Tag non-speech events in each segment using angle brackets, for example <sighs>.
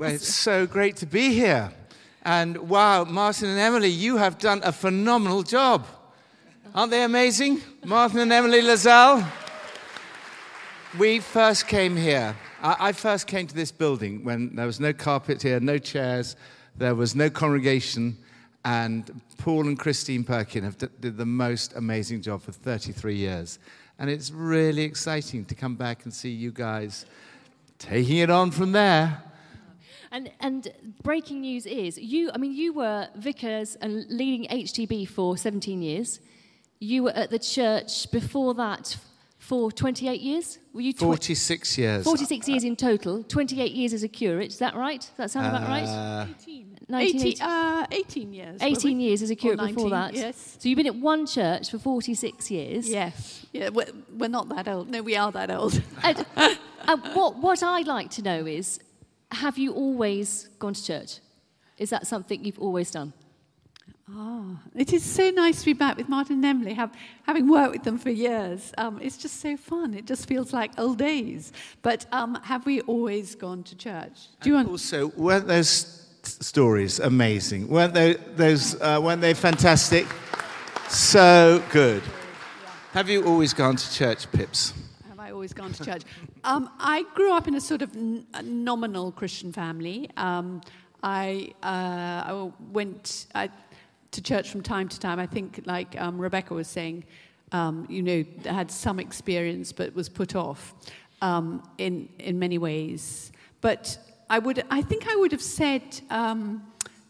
Well, it's so great to be here. And wow, Martin and Emily, you have done a phenomenal job. Aren't they amazing? Martin and Emily Lazelle. We first came here. I first came to this building when there was no carpet here, no chairs, there was no congregation, and Paul and Christine Perkin have d- did the most amazing job for 33 years. And it's really exciting to come back and see you guys taking it on from there. And, and breaking news is you, I mean, you were vicars and leading HTB for 17 years. You were at the church before that for 28 years. Were you tw- 46 years. 46 years in total, 28 years as a curate. Is that right? Does that sound about right? Uh, 18. 18, uh, 18 years. 18 we? years as a curate Or before that. Yes. So you've been at one church for 46 years. Yes. Yeah, we're, we're not that old. No, we are that old. And, and what, what I'd like to know is have you always gone to church? Is that something you've always done? Ah, it is so nice to be back with Martin and Emily, have, having worked with them for years. Um, it's just so fun. It just feels like old days. But um, have we always gone to church? Do you want? Also, weren't those stories amazing? Weren't they, those, uh, weren't they fantastic? So good. Have you always gone to church, Pips? Always gone to church? <laughs> Um, I grew up in a sort of n- nominal Christian family. Um, I, uh, I went I, to church from time to time. I think, like um, Rebecca was saying, um, you know, had some experience but was put off um, in, in many ways. But I, would, I think I would have said um,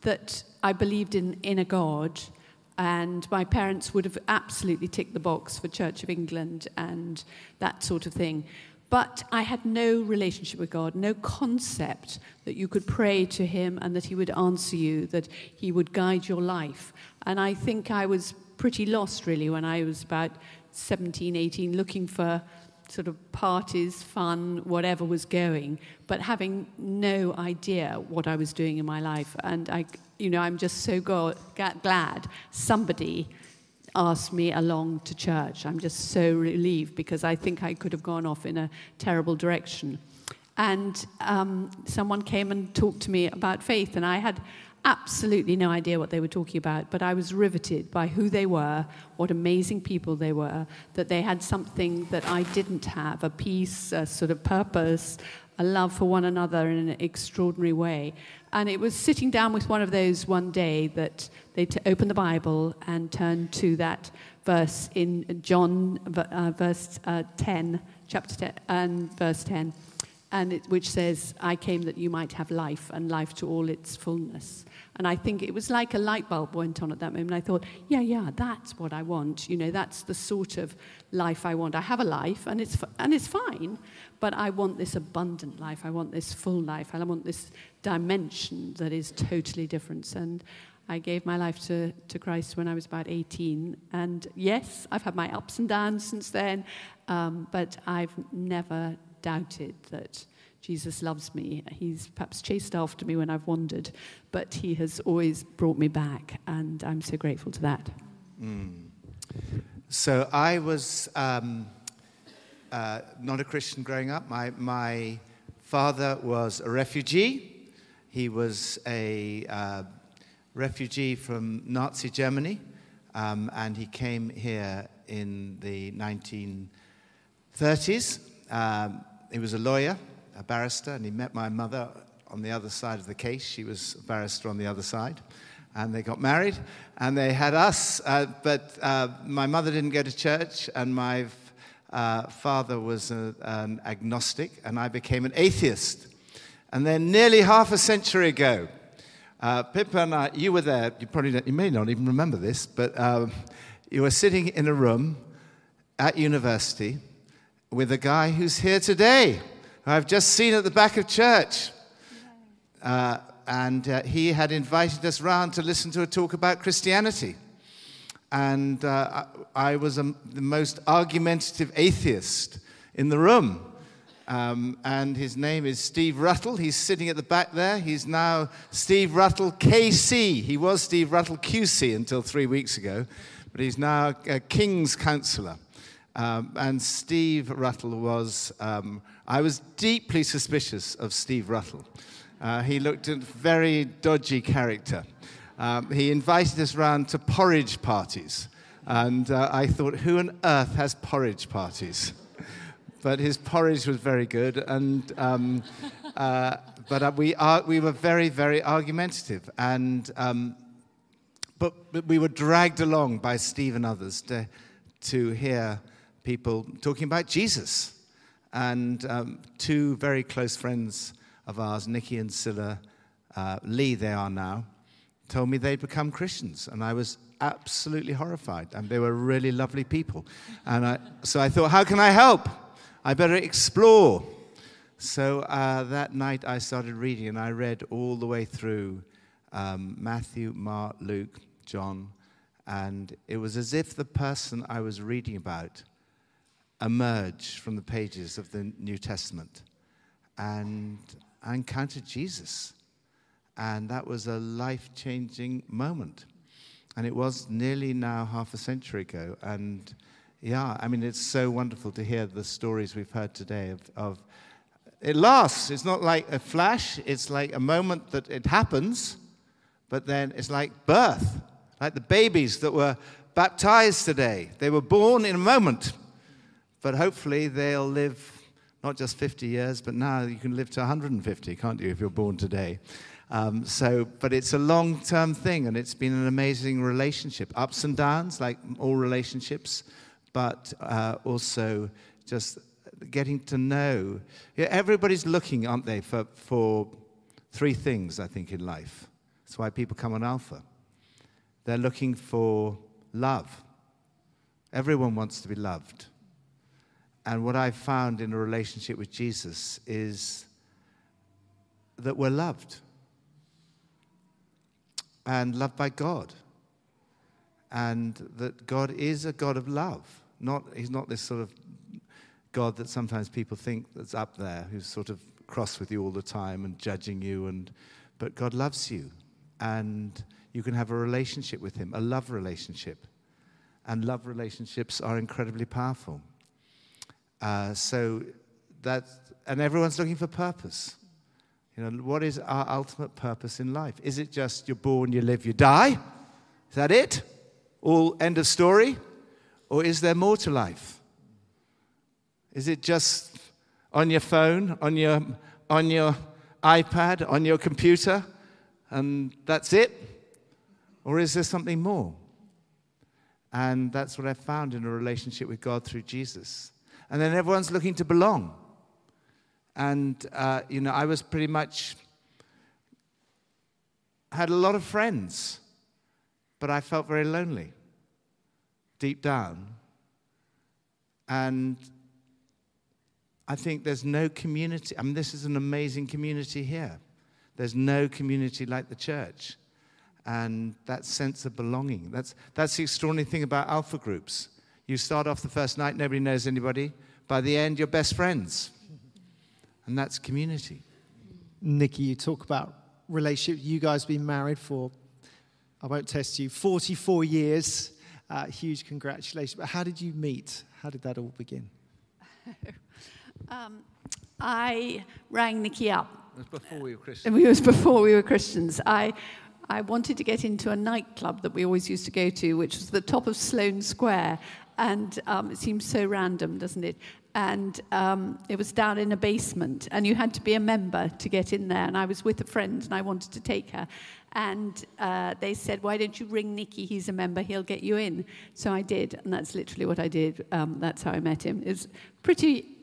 that I believed in, in a God. And my parents would have absolutely ticked the box for Church of England and that sort of thing. But I had no relationship with God, no concept that you could pray to Him and that He would answer you, that He would guide your life. And I think I was pretty lost, really, when I was about 17, 18, looking for sort of parties, fun, whatever was going, but having no idea what I was doing in my life. And I, you know, I'm just so go- glad somebody asked me along to church. I'm just so relieved because I think I could have gone off in a terrible direction. And um, someone came and talked to me about faith, and I had absolutely no idea what they were talking about, but I was riveted by who they were, what amazing people they were, that they had something that I didn't have a peace, a sort of purpose, a love for one another in an extraordinary way. And it was sitting down with one of those one day that they t- opened the Bible and turned to that verse in John, uh, verse uh, 10, chapter 10, and verse 10 and it, which says, I came that you might have life and life to all its fullness. And I think it was like a light bulb went on at that moment. I thought, yeah, yeah, that's what I want. You know, that's the sort of life I want. I have a life and it's, and it's fine, but I want this abundant life. I want this full life. I want this dimension that is totally different. And I gave my life to, to Christ when I was about 18. And yes, I've had my ups and downs since then, um, but I've never doubted that Jesus loves me. He's perhaps chased after me when I've wandered, but he has always brought me back, and I'm so grateful to that. So I was um, uh, not a Christian growing up. My, my father was a refugee. He was a uh, refugee from Nazi Germany, um, and he came here in the 1930s. Um, he was a lawyer, a barrister, and he met my mother on the other side of the case. She was a barrister on the other side. And they got married, and they had us. Uh, but uh, my mother didn't go to church, and my uh, father was a, an agnostic, and I became an atheist. And then, nearly half a century ago, uh, Pippa and I, you were there. You probably you may not even remember this, but um, you were sitting in a room at university with a guy who's here today, I've just seen at the back of church. Uh, and uh, he had invited us round to listen to a talk about Christianity. And uh, I, I was a, the most argumentative atheist in the room. Um, and his name is Steve Ruttle. He's sitting at the back there. He's now Steve Ruttle KC. He was Steve Ruttle QC until three weeks ago, but he's now a King's Counselor. Um, and Steve Ruttle was, um, I was deeply suspicious of Steve Ruttle. Uh, he looked a very dodgy character. Um, he invited us round to porridge parties. And uh, I thought, who on earth has porridge parties? But his porridge was very good. And, um, uh, but uh, we, are, we were very, very argumentative. And, um, but, but we were dragged along by Steve and others to, to hear people talking about Jesus. And um, two very close friends of ours, Nicky and Sila uh, Lee, they are now, told me they'd become Christians. And I was absolutely horrified. And they were really lovely people. And I, so I thought, how can I help? I better explore. So uh, that night I started reading, and I read all the way through um, Matthew, Mark, Luke, John, and it was as if the person I was reading about emerged from the pages of the New Testament. And I encountered Jesus. And that was a life changing moment. And it was nearly now half a century ago. And yeah, I mean, it's so wonderful to hear the stories we've heard today of, of it lasts. It's not like a flash, it's like a moment that it happens, but then it's like birth, like the babies that were baptized today. They were born in a moment, but hopefully they'll live not just 50 years, but now you can live to 150, can't you, if you're born today? Um, so, but it's a long term thing, and it's been an amazing relationship. Ups and downs, like all relationships, but uh, also just getting to know. Yeah, everybody's looking, aren't they, for, for three things, I think, in life. That's why people come on Alpha. They're looking for love. Everyone wants to be loved. And what I've found in a relationship with Jesus is that we're loved. And loved by God. And that God is a God of love. Not, he's not this sort of God that sometimes people think that's up there, who's sort of cross with you all the time and judging you. And, but God loves you. And you can have a relationship with Him, a love relationship. And love relationships are incredibly powerful. Uh, so that, and everyone's looking for purpose. You know, what is our ultimate purpose in life? Is it just you're born, you live, you die? Is that it? All end of story? Or is there more to life? Is it just on your phone, on your, on your iPad, on your computer, and that's it? Or is there something more? And that's what I found in a relationship with God through Jesus and then everyone's looking to belong. And, uh, you know, I was pretty much, had a lot of friends, but I felt very lonely deep down. And I think there's no community. I mean, this is an amazing community here. There's no community like the church. And that sense of belonging. That's, that's the extraordinary thing about alpha groups. You start off the first night, nobody knows anybody. By the end, you're best friends. And that's community. Nicky, you talk about relationship. You guys been married for, I won't test you, 44 years. Uh, huge congratulations. But how did you meet? How did that all begin? <laughs> um, I rang Nicky up. It was before we were Christians. It was before we were Christians. I I wanted to get into a nightclub that we always used to go to, which was the top of Sloane Square. And um, it seems so random, doesn't it? And um, it was down in a basement, and you had to be a member to get in there. And I was with a friend, and I wanted to take her. And uh, they said, Why don't you ring Nicky? He's a member, he'll get you in. So I did, and that's literally what I did. Um, that's how I met him. It was pretty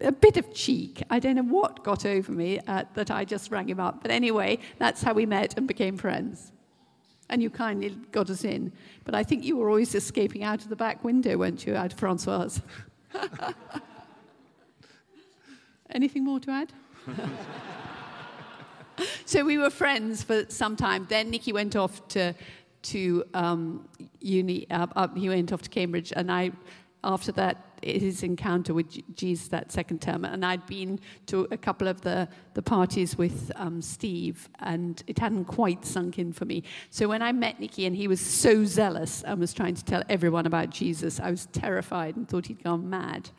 a bit of cheek. I don't know what got over me uh, that I just rang him up. But anyway, that's how we met and became friends. And you kindly got us in. But I think you were always escaping out of the back window, weren't you, out Francoise? <laughs> Anything more to add? <laughs> so we were friends for some time. Then Nicky went off to to um, uni. Uh, uh, he went off to Cambridge, and I, after that, his encounter with Jesus that second term. And I'd been to a couple of the, the parties with um, Steve, and it hadn't quite sunk in for me. So when I met Nicky, and he was so zealous and was trying to tell everyone about Jesus, I was terrified and thought he'd gone mad.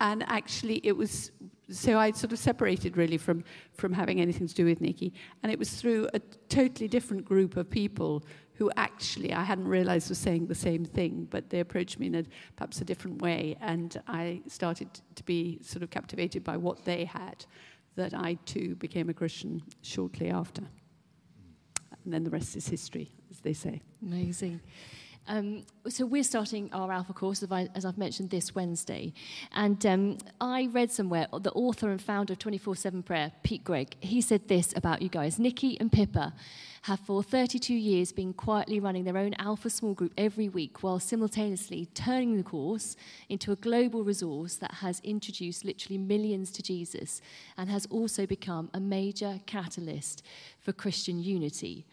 and actually it was so I sort of separated really from from having anything to do with Nicky. and it was through a totally different group of people who actually I hadn't realised was saying the same thing, but they approached me in a perhaps a different way, and I started to be sort of captivated by what they had. That I too became a Christian shortly after, and then the rest is history, as they say. Amazing. Um, so we're starting our Alpha course, as, I, have mentioned, this Wednesday. And um, I read somewhere, the author and founder of 24-7 Prayer, Pete Greig, he said this about you guys. Nicky and Pippa have for 32 years been quietly running their own Alpha small group every week while simultaneously turning the course into a global resource that has introduced literally millions to Jesus and has also become a major catalyst for Christian unity.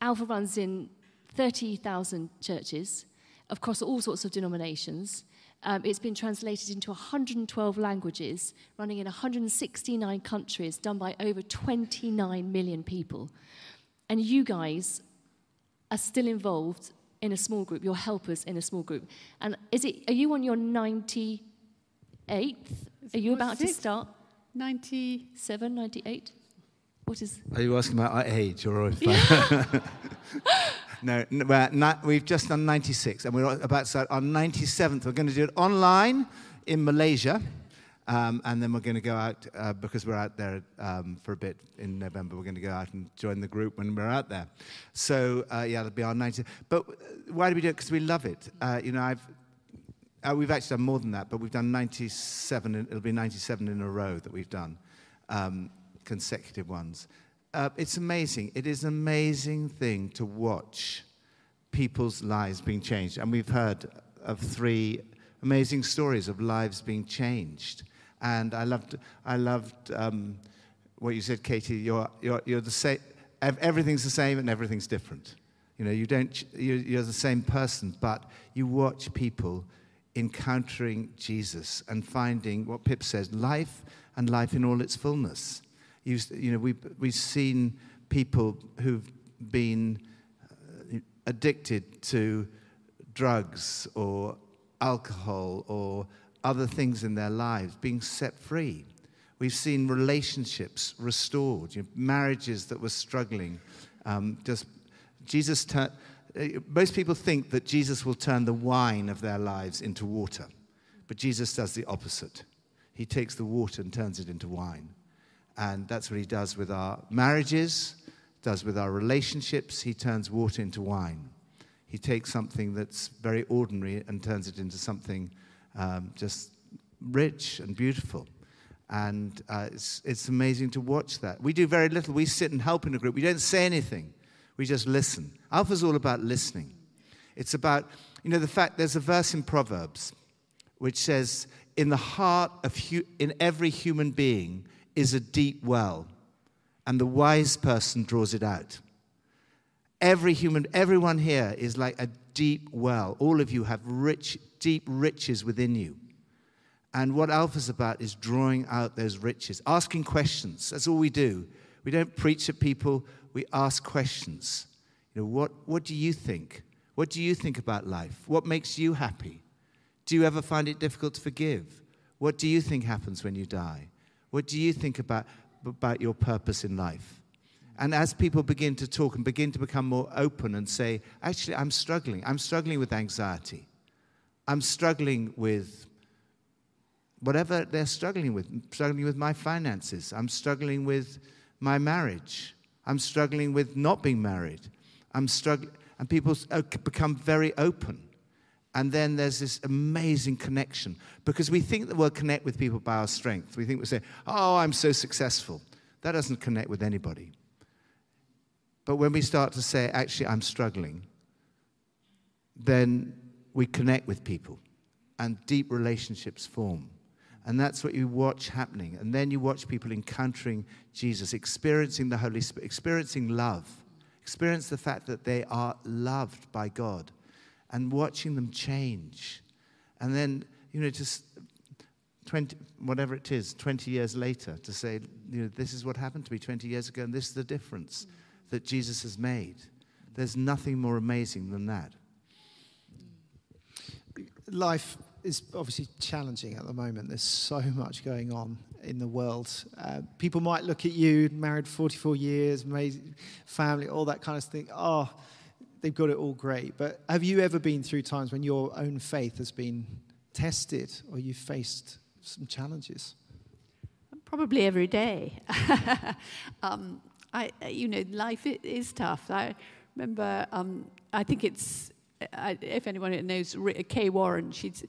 Alpha runs in 30,000 churches across all sorts of denominations. Um, it's been translated into 112 languages, running in 169 countries, done by over 29 million people. And you guys are still involved in a small group, you're helpers in a small group. And is it, are you on your 98th? Are you about to start? 97, 98? What is? Are you asking about our age or? <laughs> Yeah. <laughs> <laughs> no, we've just done 96, and we're about to start on 97th. We're going to do it online in Malaysia. Um, and then we're going to go out uh, because we're out there um, for a bit in November. We're going to go out and join the group when we're out there. So uh, yeah, it'll be our 90. But why do we do it? Because we love it. Uh, you know, I've uh, we've actually done more than that, but we've done 97. it'll be 97 in a row that we've done um, consecutive ones. Uh, it's amazing. It is an amazing thing to watch people's lives being changed. And we've heard of three amazing stories of lives being changed. And I loved, I loved um, what you said, Katie. You're, you're, you're the same, everything's the same and everything's different. You know, you don't, you're, you're the same person, but you watch people encountering Jesus and finding what Pip says life and life in all its fullness. You, you know, we, we've seen people who've been uh, addicted to drugs or alcohol or other things in their lives being set free. We've seen relationships restored, you know, marriages that were struggling. Um, just Jesus. Tur- uh, most people think that Jesus will turn the wine of their lives into water, but Jesus does the opposite. He takes the water and turns it into wine. And that's what he does with our marriages, does with our relationships. He turns water into wine. He takes something that's very ordinary and turns it into something um, just rich and beautiful. And uh, it's, it's amazing to watch that. We do very little. We sit and help in a group. We don't say anything, we just listen. Alpha's all about listening. It's about, you know, the fact there's a verse in Proverbs which says, In the heart of, hu- in every human being, is a deep well, and the wise person draws it out. Every human, everyone here is like a deep well. All of you have rich, deep riches within you. And what Alpha's about is drawing out those riches, asking questions. That's all we do. We don't preach at people, we ask questions. You know, what, what do you think? What do you think about life? What makes you happy? Do you ever find it difficult to forgive? What do you think happens when you die? What do you think about, about your purpose in life? And as people begin to talk and begin to become more open and say, actually, I'm struggling. I'm struggling with anxiety. I'm struggling with whatever they're struggling with. I'm struggling with my finances. I'm struggling with my marriage. I'm struggling with not being married. I'm struggling. And people uh, become very open. And then there's this amazing connection because we think that we'll connect with people by our strength. We think we say, Oh, I'm so successful. That doesn't connect with anybody. But when we start to say, Actually, I'm struggling, then we connect with people and deep relationships form. And that's what you watch happening. And then you watch people encountering Jesus, experiencing the Holy Spirit, experiencing love, experience the fact that they are loved by God and watching them change. And then, you know, just 20, whatever it is, 20 years later, to say, you know, this is what happened to me 20 years ago, and this is the difference that Jesus has made. There's nothing more amazing than that. Life is obviously challenging at the moment. There's so much going on in the world. Uh, people might look at you, married 44 years, family, all that kind of thing. Oh, they've got it all great. But have you ever been through times when your own faith has been tested or you've faced some challenges? Probably every day. <laughs> um, I, you know, life is tough. I remember, um, I think it's, I, if anyone knows Kay Warren, she's,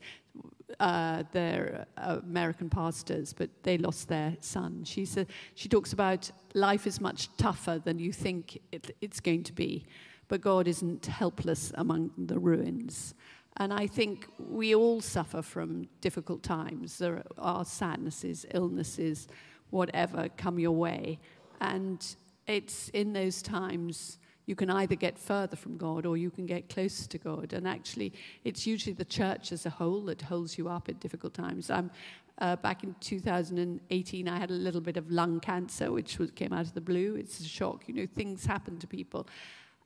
uh, they're American pastors, but they lost their son. She, said, she talks about life is much tougher than you think it, it's going to be, but God isn't helpless among the ruins. And I think we all suffer from difficult times. There are sadnesses, illnesses, whatever come your way. And it's in those times you can either get further from God or you can get closer to God. And actually, it's usually the church as a whole that holds you up at difficult times. I'm, uh, back in 2018, I had a little bit of lung cancer, which was, came out of the blue. It's a shock. You know, things happen to people.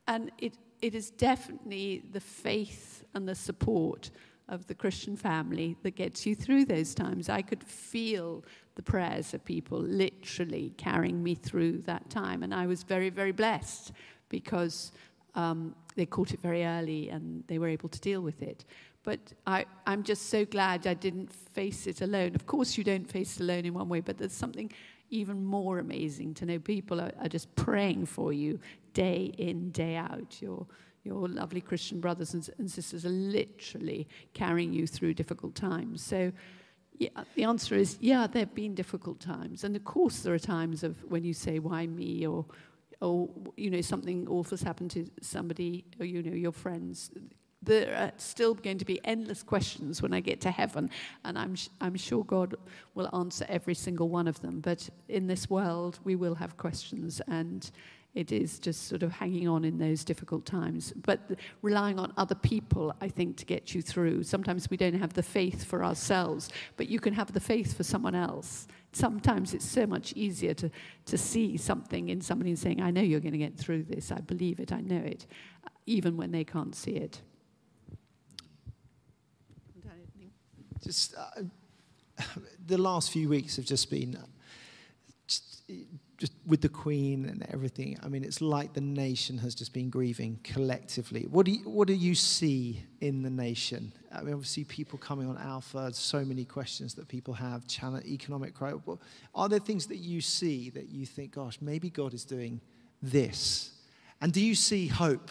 And it, it is definitely the faith and the support of the Christian family that gets you through those times. I could feel the prayers of people literally carrying me through that time. And I was very, very blessed because um, they caught it very early and they were able to deal with it. But I, I'm just so glad I didn't face it alone. Of course, you don't face it alone in one way, but there's something even more amazing to know people are, are just praying for you day in, day out. Your, your lovely Christian brothers and, and sisters are literally carrying you through difficult times. So, yeah, the answer is yeah, there have been difficult times. And of course, there are times of when you say, why me? Or, or you know, something awful's happened to somebody, or, you know, your friends. There are still going to be endless questions when I get to heaven, and I'm, I'm sure God will answer every single one of them. But in this world, we will have questions, and it is just sort of hanging on in those difficult times. But relying on other people, I think, to get you through. Sometimes we don't have the faith for ourselves, but you can have the faith for someone else. Sometimes it's so much easier to, to see something in somebody and saying, I know you're going to get through this, I believe it, I know it, even when they can't see it. Just uh, <sighs> the last few weeks have just been just, just with the Queen and everything, I mean, it's like the nation has just been grieving collectively. What do you, what do you see in the nation? I mean, obviously, people coming on Alpha, so many questions that people have, challenge, economic crisis. Are there things that you see that you think, gosh, maybe God is doing this? And do you see hope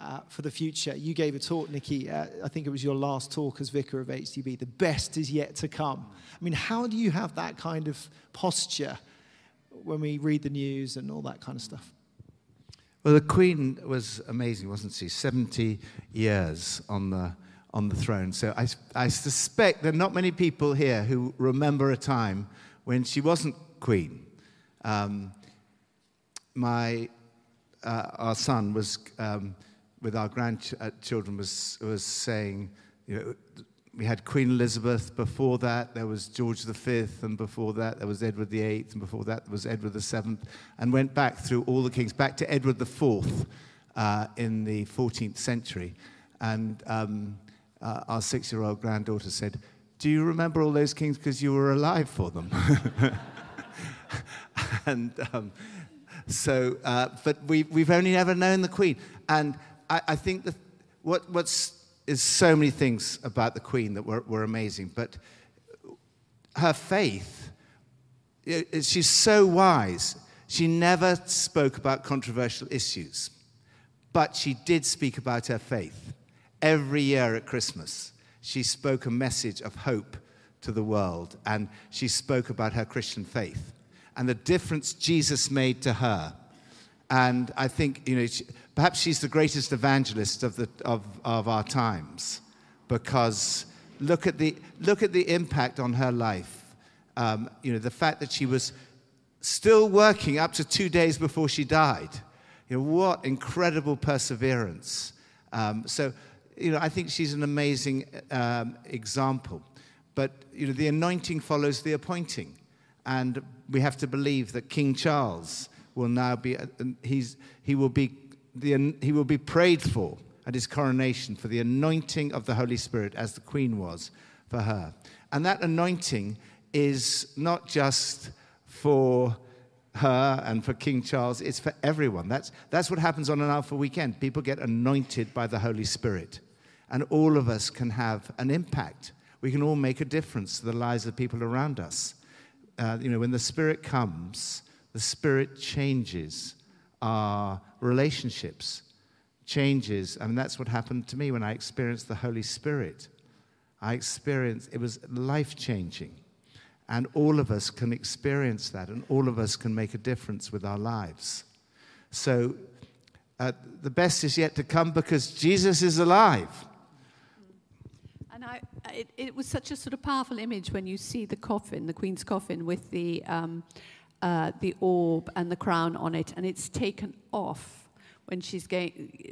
uh, for the future? You gave a talk, Nicky. Uh, I think it was your last talk as vicar of HTB. The best is yet to come. I mean, how do you have that kind of posture? when we read the news and all that kind of stuff? Well, the Queen was amazing, wasn't she? 70 years on the, on the throne. So I, I suspect there are not many people here who remember a time when she wasn't Queen. Um, my, uh, our son was, um, with our grandchildren, was, was saying, you know, we had Queen Elizabeth. Before that, there was George V, and before that, there was Edward VIII, and before that, there was Edward VII, and went back through all the kings, back to Edward IV uh, in the 14th century. And um, uh, our six year old granddaughter said, Do you remember all those kings because you were alive for them? <laughs> and um, so, uh, but we, we've only ever known the Queen. And I, I think that what, what's is so many things about the Queen that were, were amazing, but her faith, she's so wise. She never spoke about controversial issues, but she did speak about her faith. Every year at Christmas, she spoke a message of hope to the world, and she spoke about her Christian faith and the difference Jesus made to her. And I think, you know, she, perhaps she's the greatest evangelist of, the, of, of our times because look at the, look at the impact on her life. Um, you know, the fact that she was still working up to two days before she died. You know, what incredible perseverance. Um, so, you know, I think she's an amazing um, example. But, you know, the anointing follows the appointing. And we have to believe that King Charles will now be, uh, he's, he will be the, he will be prayed for at his coronation for the anointing of the Holy Spirit, as the Queen was, for her. And that anointing is not just for her and for King Charles, it's for everyone. That's, that's what happens on an Alpha weekend. People get anointed by the Holy Spirit, and all of us can have an impact. We can all make a difference to the lives of people around us. Uh, you know, when the Spirit comes, the Spirit changes our relationships, changes. I mean, that's what happened to me when I experienced the Holy Spirit. I experienced, it was life changing. And all of us can experience that, and all of us can make a difference with our lives. So uh, the best is yet to come because Jesus is alive. And I, it, it was such a sort of powerful image when you see the coffin, the Queen's coffin, with the, um, uh, the orb and the crown on it, and it's taken off when she's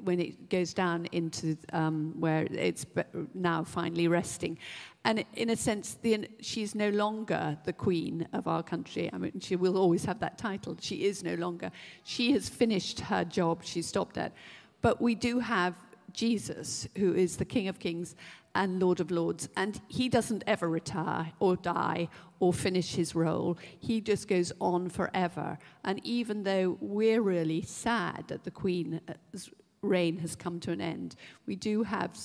when it goes down into um, where it's now finally resting. And in a sense the, she's no longer the queen of our country. I mean she will always have that title. She is no longer. She has finished her job. She stopped at. But we do have jesus who is the king of kings and Lord of Lords. And he doesn't ever retire or die or finish his role. He just goes on forever. And even though we're really sad that the Queen's reign has come to an end, we do have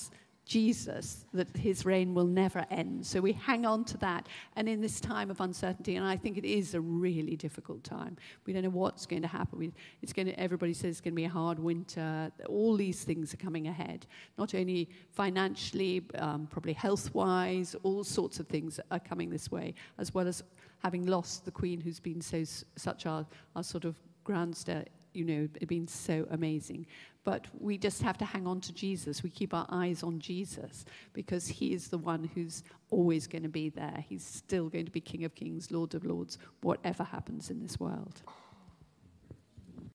Jesus, that his reign will never end. So we hang on to that. And in this time of uncertainty, and I think it is a really difficult time, we don't know what's going to happen. We, it's going to, everybody says it's going to be a hard winter. All these things are coming ahead, not only financially, um, probably health wise, all sorts of things are coming this way, as well as having lost the Queen, who's been so, such our, our sort of groundster you know, been so amazing. But we just have to hang on to Jesus. We keep our eyes on Jesus because he is the one who's always going to be there. He's still going to be King of Kings, Lord of Lords, whatever happens in this world.